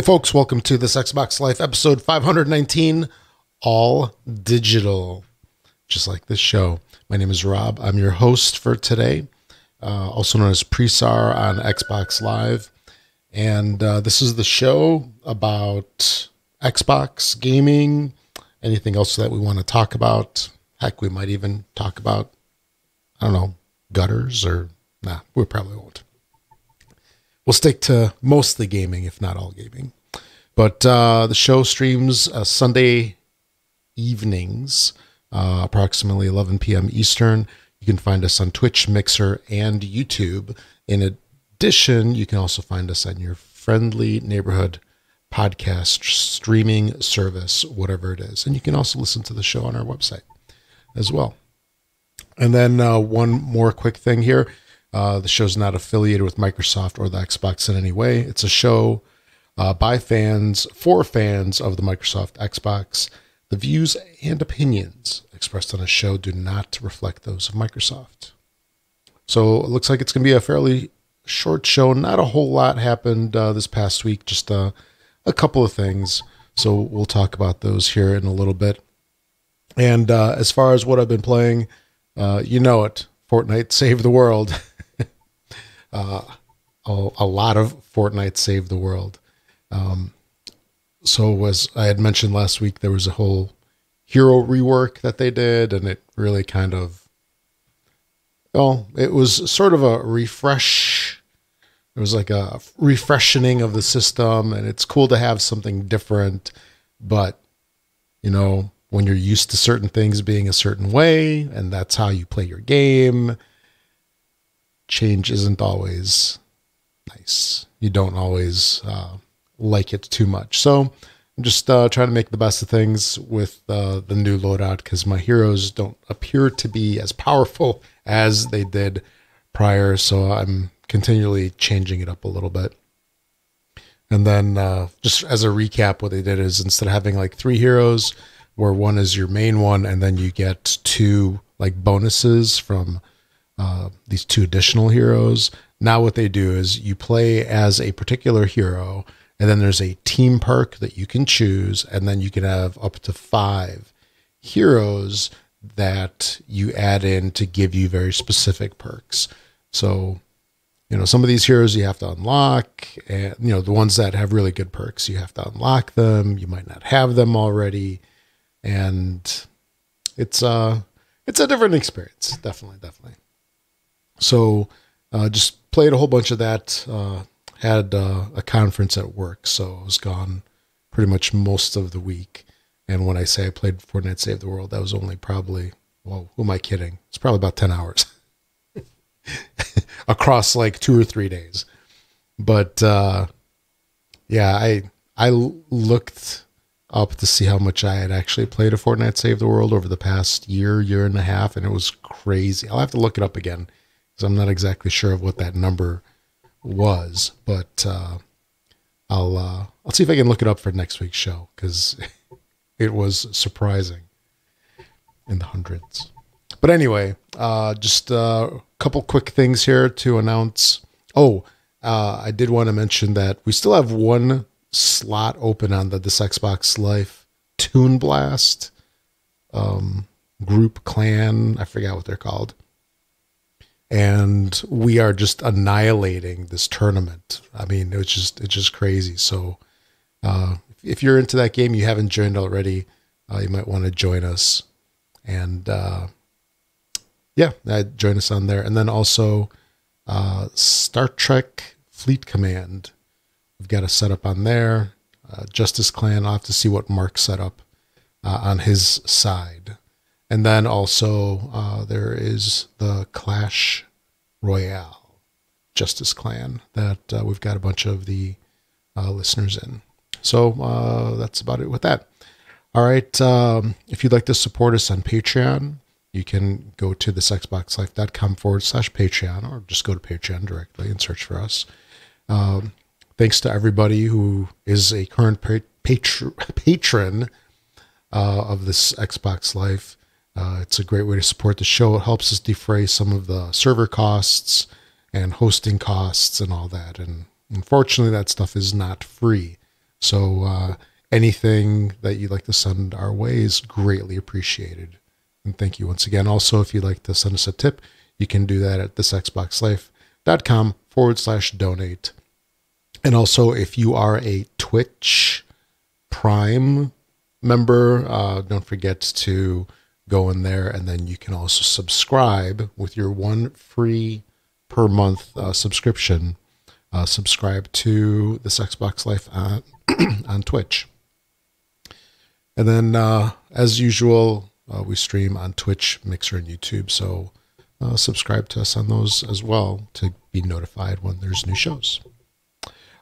Hey, folks, welcome to this Xbox Life episode 519, all digital, just like this show. My name is Rob. I'm your host for today, uh, also known as Presar on Xbox Live. And uh, this is the show about Xbox gaming, anything else that we want to talk about. Heck, we might even talk about, I don't know, gutters or, nah, we probably won't we'll stick to mostly gaming, if not all gaming. But uh, the show streams uh, Sunday evenings, uh, approximately 11 p.m. Eastern. You can find us on Twitch, Mixer, and YouTube. In addition, you can also find us on your friendly neighborhood podcast streaming service, whatever it is. And you can also listen to the show on our website as well. And then uh, one more quick thing here. Uh, the show's not affiliated with Microsoft or the Xbox in any way. It's a show uh, by fans for fans of the Microsoft Xbox. The views and opinions expressed on the show do not reflect those of Microsoft. So it looks like it's going to be a fairly short show. Not a whole lot happened uh, this past week, just uh, a couple of things. So we'll talk about those here in a little bit. And uh, as far as what I've been playing, uh, you know it Fortnite saved the world. Uh, a, a, lot of Fortnite saved the world. Um, so as I had mentioned last week, there was a whole hero rework that they did, and it really kind of, well, it was sort of a refresh. It was like a refreshing of the system, and it's cool to have something different. But you know, when you're used to certain things being a certain way, and that's how you play your game, change isn't always nice. You don't always uh, like it too much. So I'm just uh, trying to make the best of things with uh, the new loadout because my heroes don't appear to be as powerful as they did prior. So I'm continually changing it up a little bit. And then uh, just as a recap, what they did is instead of having like three heroes, where one is your main one, and then you get two like bonuses from uh, these two additional heroes. Now, what they do is you play as a particular hero, and then there's a team perk that you can choose, and then you can have up to five heroes that you add in to give you very specific perks. So, you know, some of these heroes you have to unlock, and you know, the ones that have really good perks, you have to unlock them. You might not have them already, and it's uh it's a different experience. Definitely, definitely. So uh, just played a whole bunch of that. Uh, had uh, a conference at work, so I was gone pretty much most of the week. And when I say I played Fortnite Save the World, that was only probably, well, who am I kidding? It's probably about 10 hours across like two or three days. But uh, yeah, I I looked up to see how much I had actually played a Fortnite Save the World over the past year, year and a half, and it was crazy. I'll have to look it up again I'm not exactly sure of what that number was, but uh, I'll uh, I'll see if I can look it up for next week's show because it was surprising in the hundreds. But anyway, uh, just a couple quick things here to announce. Oh, uh, I did want to mention that we still have one slot open on the this Xbox Life Toon Blast um, group clan. I forget what they're called and we are just annihilating this tournament. I mean, it's just it's just crazy. So, uh, if you're into that game, you haven't joined already, uh, you might want to join us, and uh, yeah, join us on there. And then also uh, Star Trek Fleet Command, we've got a setup on there. Uh, Justice Clan, I'll have to see what Mark set up uh, on his side. And then also uh, there is the Clash Royale Justice Clan that uh, we've got a bunch of the uh, listeners in. So uh, that's about it with that. All right. Um, if you'd like to support us on Patreon, you can go to thisxboxlife.com forward slash Patreon or just go to Patreon directly and search for us. Um, thanks to everybody who is a current pa- patron uh, of this Xbox Life. Uh, it's a great way to support the show. It helps us defray some of the server costs and hosting costs and all that. And unfortunately, that stuff is not free. So uh, anything that you'd like to send our way is greatly appreciated. And thank you once again. Also, if you'd like to send us a tip, you can do that at thisxboxlife.com forward slash donate. And also, if you are a Twitch Prime member, uh, don't forget to go in there and then you can also subscribe with your one free per month uh, subscription. Uh, subscribe to this Xbox Life on, on Twitch. And then, uh, as usual, uh, we stream on Twitch, Mixer, and YouTube. So uh, subscribe to us on those as well to be notified when there's new shows.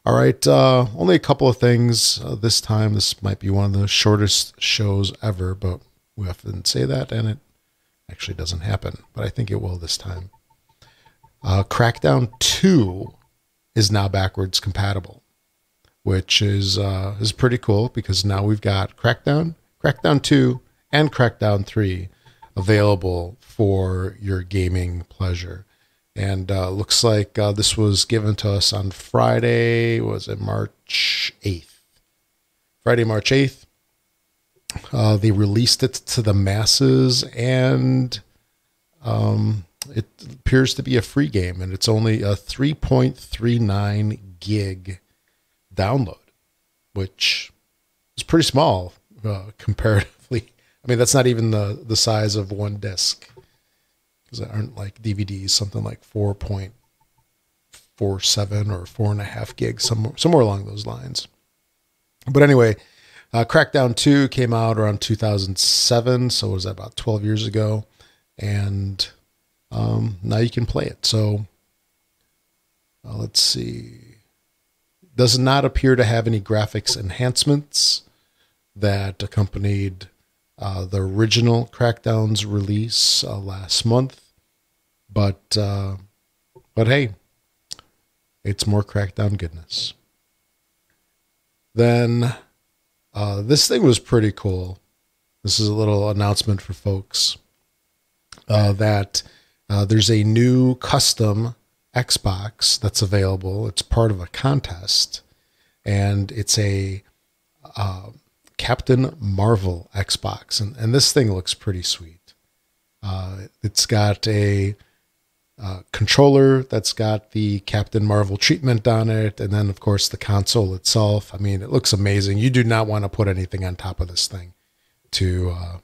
All right, uh, only a couple of things this time. This might be one of the shortest shows ever, but we often say that, and it actually doesn't happen. But I think it will this time. Uh, Crackdown 2 is now backwards compatible, which is uh, is pretty cool because now we've got Crackdown, Crackdown 2, and Crackdown 3 available for your gaming pleasure. And uh, looks like uh, this was given to us on Friday. Was it March 8th? Friday, March 8th. Uh, they released it to the masses, and um, it appears to be a free game, and it's only a 3.39 gig download, which is pretty small uh, comparatively. I mean, that's not even the the size of one disc because they aren't like DVDs, something like 4.47 or four and a half gigs, somewhere somewhere along those lines. But anyway, uh, Crackdown 2 came out around 2007, so was that about 12 years ago, and um, now you can play it. So uh, let's see. Does not appear to have any graphics enhancements that accompanied uh, the original Crackdown's release uh, last month, but uh, but hey, it's more Crackdown goodness. Then uh, this thing was pretty cool. This is a little announcement for folks uh, that uh, there's a new custom Xbox that's available. It's part of a contest, and it's a uh, Captain Marvel Xbox, and and this thing looks pretty sweet. Uh, it's got a uh, controller that's got the Captain Marvel treatment on it, and then of course the console itself. I mean, it looks amazing. You do not want to put anything on top of this thing to, uh,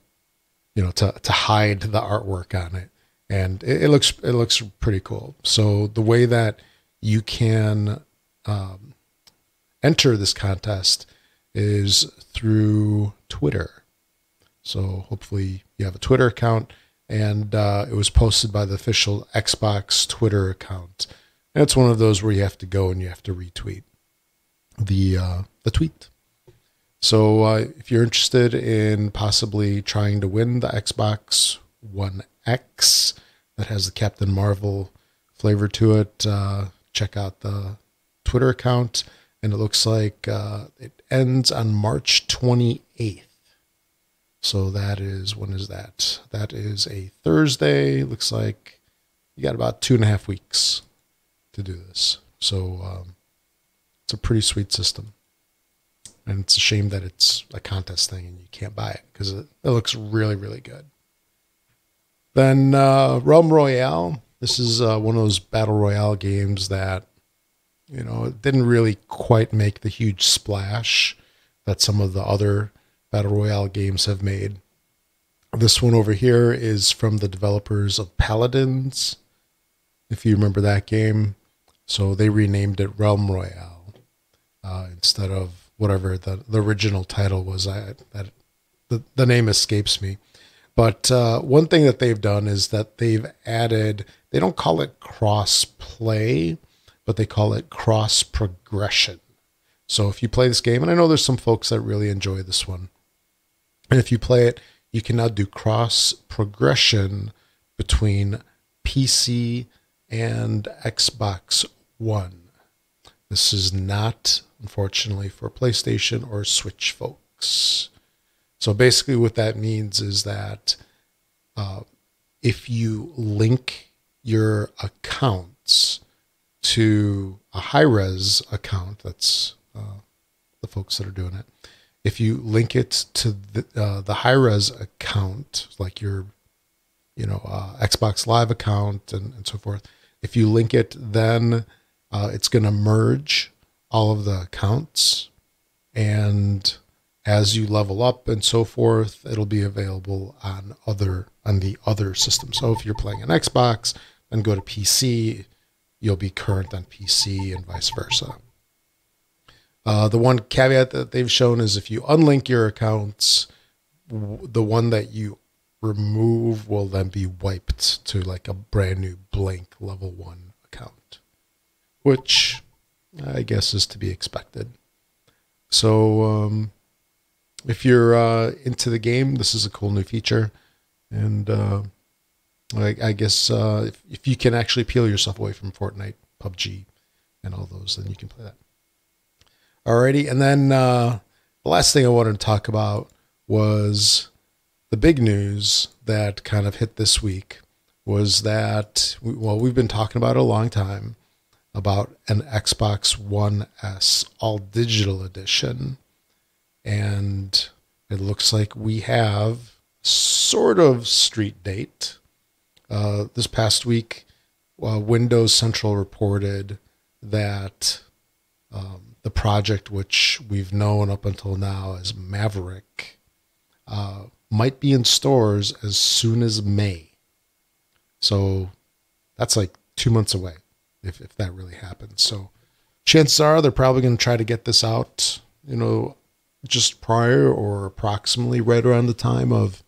you know, to to hide the artwork on it, and it, it looks it looks pretty cool. So the way that you can um, enter this contest is through Twitter. So hopefully you have a Twitter account and uh, it was posted by the official Xbox Twitter account. And it's one of those where you have to go and you have to retweet the uh, the tweet. So uh, if you're interested in possibly trying to win the Xbox One X that has the Captain Marvel flavor to it, uh, check out the Twitter account. And it looks like uh, it ends on March 28th. So that is when is that? That is a Thursday. Looks like you got about two and a half weeks to do this. So um, it's a pretty sweet system, and it's a shame that it's a contest thing and you can't buy it because it, it, looks really really good. Then uh, Realm Royale. This is uh, one of those battle royale games that you know it didn't really quite make the huge splash that some of the other battle royale games have made. This one over here is from the developers of Paladins, if you remember that game. So they renamed it Realm Royale uh, instead of whatever the, the original title was. I that the, the name escapes me. But uh, one thing that they've done is that they've added, they don't call it cross play, but they call it cross progression. So if you play this game, and I know there's some folks that really enjoy this one, and if you play it, you can now do cross progression between PC and Xbox One. This is not, unfortunately, for PlayStation or Switch folks. So basically, what that means is that uh, if you link your accounts to a Hi-Rez account, that's uh, the folks that are doing it. If you link it to the uh, the Hi-Rez account, like your you know uh, Xbox Live account and, and so forth, if you link it, then uh, it's going to merge all of the accounts, and as you level up and so forth, it'll be available on other on the other system. So if you're playing an Xbox and go to PC, you'll be current on PC and vice versa. Uh, the one caveat that they've shown is if you unlink your accounts, w- the one that you remove will then be wiped to like a brand new blank level one account, which I guess is to be expected. So, um, if you're uh, into the game, this is a cool new feature, and uh, I, I, guess uh, if, if you can actually peel yourself away from Fortnite, PUBG, and all those, then you can play that. Alrighty, and then uh, the last thing I wanted to talk about was the big news that kind of hit this week was that well we've been talking about it a long time about an Xbox One S all digital edition and it looks like we have sort of street date. Uh, this past week, uh, Windows Central reported that um, the project, which we've known up until now as Maverick, uh, might be in stores as soon as May. So that's like two months away, if, if that really happens. So chances are they're probably going to try to get this out, you know, just prior or approximately right around the time of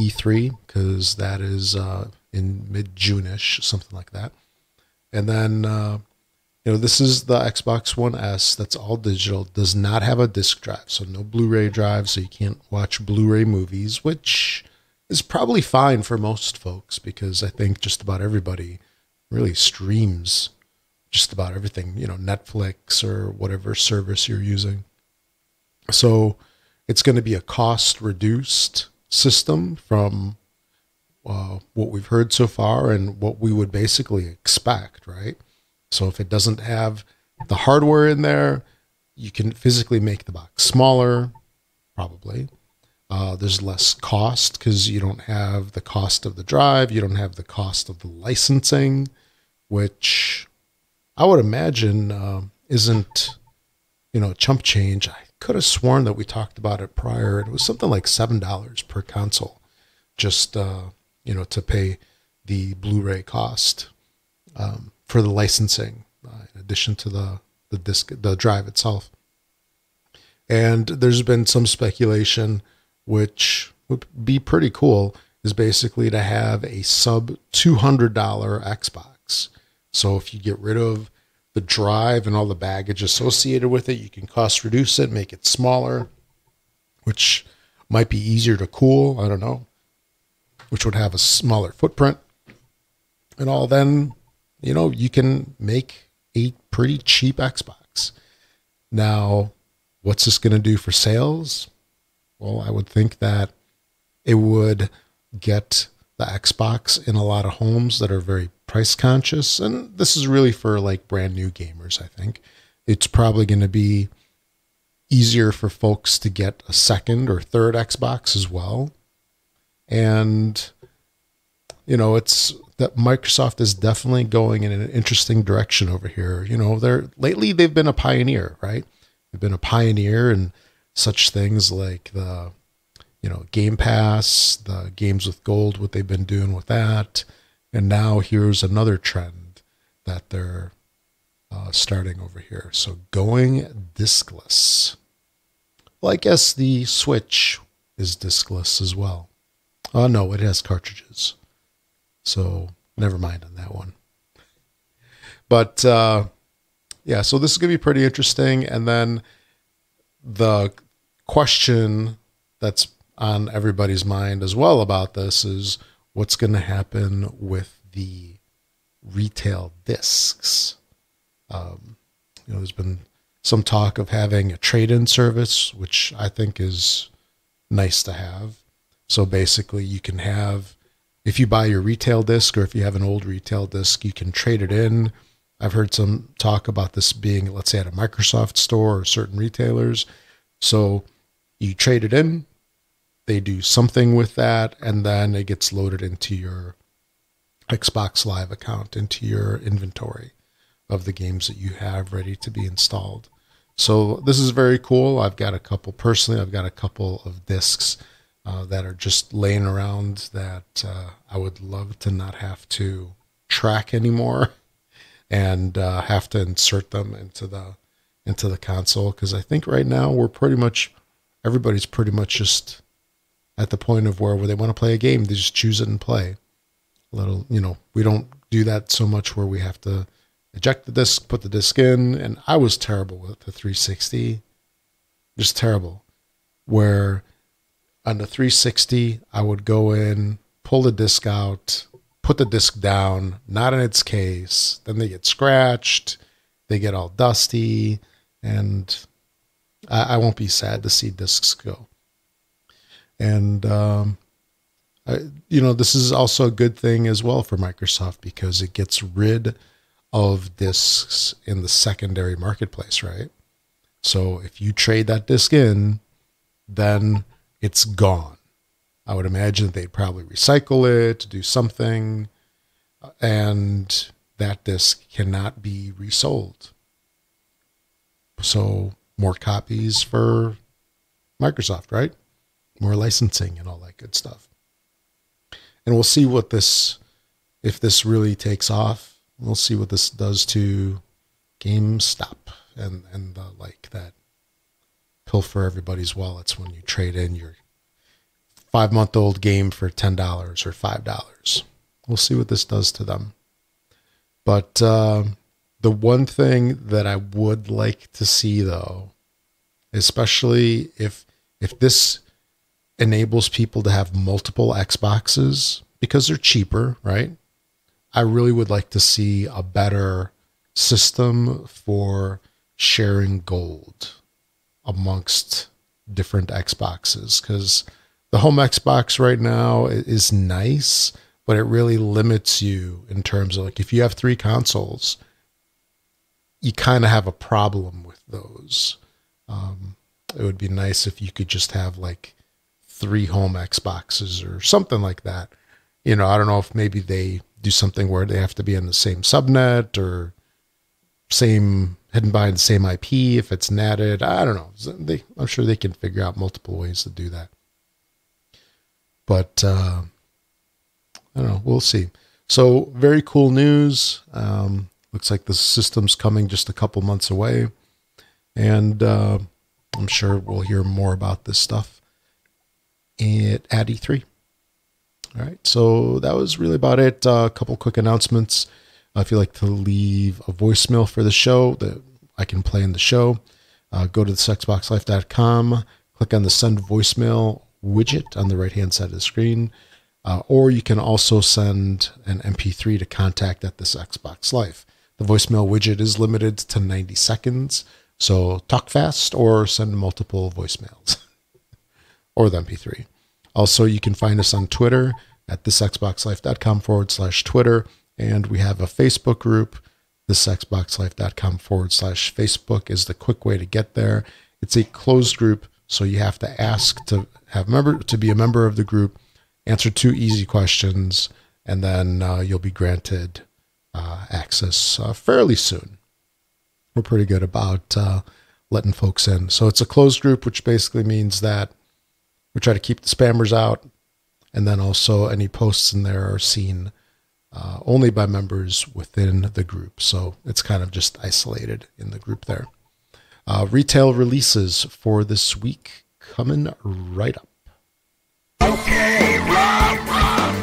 E3, because that is uh, in mid June-ish, something like that. And then, uh, you know, this is the Xbox One S that's all digital, does not have a disc drive, so no Blu ray drive, so you can't watch Blu ray movies, which is probably fine for most folks because I think just about everybody really streams just about everything, you know, Netflix or whatever service you're using. So it's going to be a cost reduced system from uh, what we've heard so far and what we would basically expect, right? So if it doesn't have the hardware in there, you can physically make the box smaller, probably. Uh, there's less cost because you don't have the cost of the drive, you don't have the cost of the licensing, which I would imagine uh, isn't, you know, a chump change. I could have sworn that we talked about it prior. It was something like seven dollars per console, just uh, you know to pay the Blu-ray cost um, for the licensing, uh, in addition to the the disc, the drive itself. And there's been some speculation, which would be pretty cool, is basically to have a sub two hundred dollar Xbox. So if you get rid of the drive and all the baggage associated with it. You can cost reduce it, make it smaller, which might be easier to cool. I don't know, which would have a smaller footprint and all. Then, you know, you can make a pretty cheap Xbox. Now, what's this going to do for sales? Well, I would think that it would get the Xbox in a lot of homes that are very price conscious. And this is really for like brand new gamers, I think. It's probably going to be easier for folks to get a second or third Xbox as well. And, you know, it's that Microsoft is definitely going in an interesting direction over here. You know, they're lately they've been a pioneer, right? They've been a pioneer in such things like the, you know, Game Pass, the games with gold, what they've been doing with that and now here's another trend that they're uh, starting over here. So going diskless. Well, I guess the Switch is diskless as well. Oh, no, it has cartridges. So never mind on that one. But uh, yeah, so this is going to be pretty interesting. And then the question that's on everybody's mind as well about this is what's going to happen with the retail discs. Um, you know, there's been some talk of having a trade-in service, which I think is nice to have. So basically, you can have, if you buy your retail disc or if you have an old retail disc, you can trade it in I've heard some talk about this being, let's say, at a Microsoft store or certain retailers. So you trade it in, they do something with that, and then it gets loaded into your Xbox Live account, into your inventory of the games that you have ready to be installed. So this is very cool. I've got a couple personally. I've got a couple of discs uh, that are just laying around that uh, I would love to not have to track anymore and uh, have to insert them into the into the console because I think right now we're pretty much everybody's pretty much just at the point of where, where they want to play a game, they just choose it and play. A little, you know, we don't do that so much where we have to eject the disc, put the disc in, and I was terrible with the 360, just terrible. Where on the 360, I would go in, pull the disc out, put the disc down, not in its case. Then they get scratched, they get all dusty, and I, I won't be sad to see discs go. And um, I, you know, this is also a good thing as well for Microsoft because it gets rid of discs in the secondary marketplace, right? So if you trade that disc in, then it's gone. I would imagine that they'd probably recycle it, do something, uh, and that disc cannot be resold. So more copies for Microsoft, right? More licensing and all that good stuff. And we'll see what this, if this really takes off, we'll see what this does to GameStop and, and the like that pilfer everybody's wallets when you trade in your five month old game for $10 or $5. We'll see what this does to them. But uh, the one thing that I would like to see, though, especially if if this enables people to have multiple Xboxes because they're cheaper, right? I really would like to see a better system for sharing gold amongst different Xboxes because the home Xbox right now is nice, but it really limits you in terms of like if you have three consoles, you kind of have a problem with those. Um, it would be nice if you could just have like three home Xboxes or something like that. You know, I don't know if maybe they do something where they have to be in the same subnet or same hidden behind the same IP if it's natted. I don't know. They, I'm sure they can figure out multiple ways to do that. But uh, I don't know. We'll see. So very cool news. Um, looks like the system's coming just a couple months away, and uh, I'm sure we'll hear more about this stuff at, at E3. All right, so that was really about it. Uh, a couple quick announcements. Uh, if you'd like to leave a voicemail for the show that I can play in the show, uh, go to thisxboxlife.com, click on the send voicemail widget on the right hand side of the screen. Uh, or you can also send an MP3 to contact at this Xbox Life. The voicemail widget is limited to 90 seconds, so talk fast or send multiple voicemails or the MP3. Also, you can find us on Twitter at thisxboxlife.com forward slash Twitter, and we have a Facebook group. Thisxboxlife.com forward slash Facebook is the quick way to get there. It's a closed group, so you have to ask to have member to be a member of the group, answer two easy questions, and then uh, you'll be granted uh, access uh, fairly soon. We're pretty good about uh, letting folks in. So it's a closed group, which basically means that we try to keep the spammers out, and then also any posts in there are seen uh, only by members within the group. So it's kind of just isolated in the group there. Uh, retail releases for this week coming right up. Okay, Rob, Rob,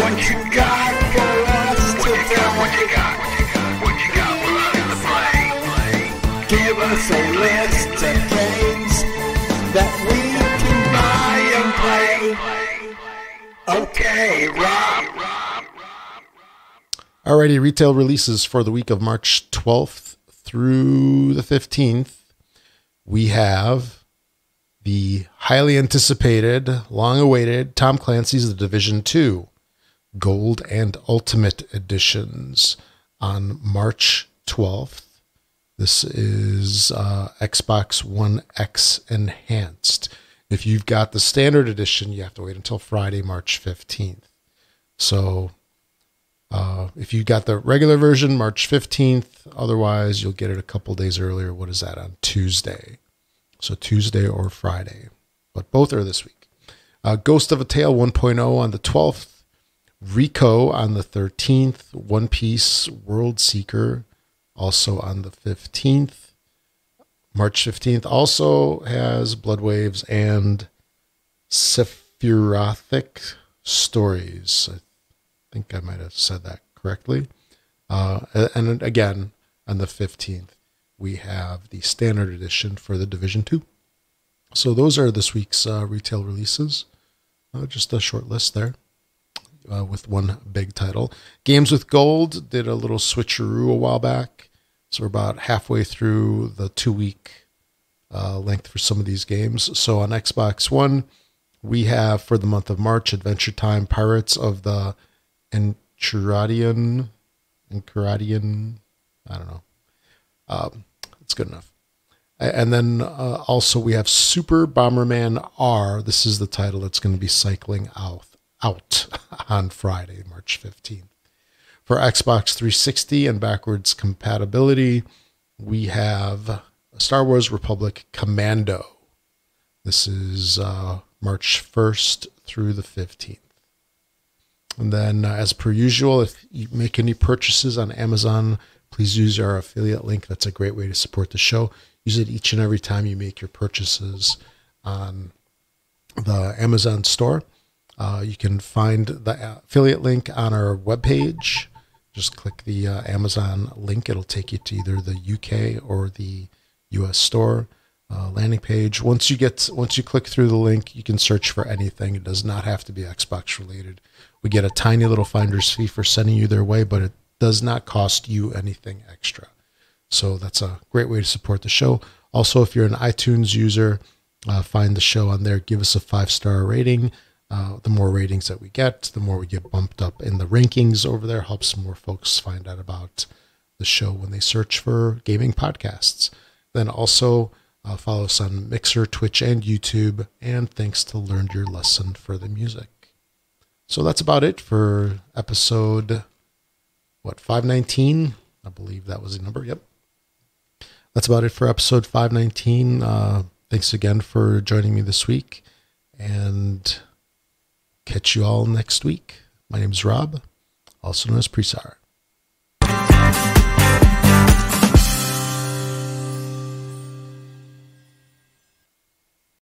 what you got for us today? What you got? What you got for us to play? Give us a list of games that we can buy and play. Okay, Rob. Alrighty, retail releases for the week of March 12th through the 15th. We have the highly anticipated, long awaited Tom Clancy's The Division 2 Gold and Ultimate editions. on March 12th. This is uh, Xbox One X Enhanced. If you've got the standard edition, you have to wait until Friday, March 15th. So if you got the regular version, March 15th. Otherwise, you'll get it a couple days earlier. What is that on Tuesday? So Tuesday or Friday, but both are this week. Uh, Ghost of a Tale 1.0 on the 12th. Rico on the 13th. One Piece World Seeker also on the 15th. March 15th also has Blood Waves and Sephirothic Stories. I think I might have said that correctly. Uh, and again, on the 15th, we have the standard edition for the Division 2. So those are this week's uh, retail releases. Uh, just a short list there uh, with one big title. Games with Gold did a little switcheroo a while back. So we're about halfway through the two week uh, length for some of these games. So on Xbox One, we have for the month of March Adventure Time Pirates of the Enchiridion. Enchiridion. I don't know. Um, it's good enough. And then uh, also we have Super Bomberman R. This is the title that's going to be cycling out out on Friday, March 15th. For Xbox 360 and backwards compatibility, we have Star Wars Republic Commando. This is uh, March 1st through the 15th. And then, uh, as per usual, if you make any purchases on Amazon, please use our affiliate link. That's a great way to support the show. Use it each and every time you make your purchases on the Amazon store. Uh, you can find the affiliate link on our webpage. Just click the uh, Amazon link. It'll take you to either the UK or the US store uh, landing page. Once you get once you click through the link, you can search for anything. It does not have to be Xbox related. We get a tiny little finder's fee for sending you their way, but it does not cost you anything extra. So that's a great way to support the show. Also, if you're an iTunes user, uh, find the show on there. Give us a five star rating. Uh, the more ratings that we get, the more we get bumped up in the rankings over there. Helps more folks find out about the show when they search for gaming podcasts. Then also uh, follow us on Mixer, Twitch, and YouTube. And thanks to Learned Your Lesson for the music. So that's about it for episode, what, 519? I believe that was the number. Yep. That's about it for episode 519. Uh, thanks again for joining me this week. And catch you all next week. My name is Rob, also known as Presar.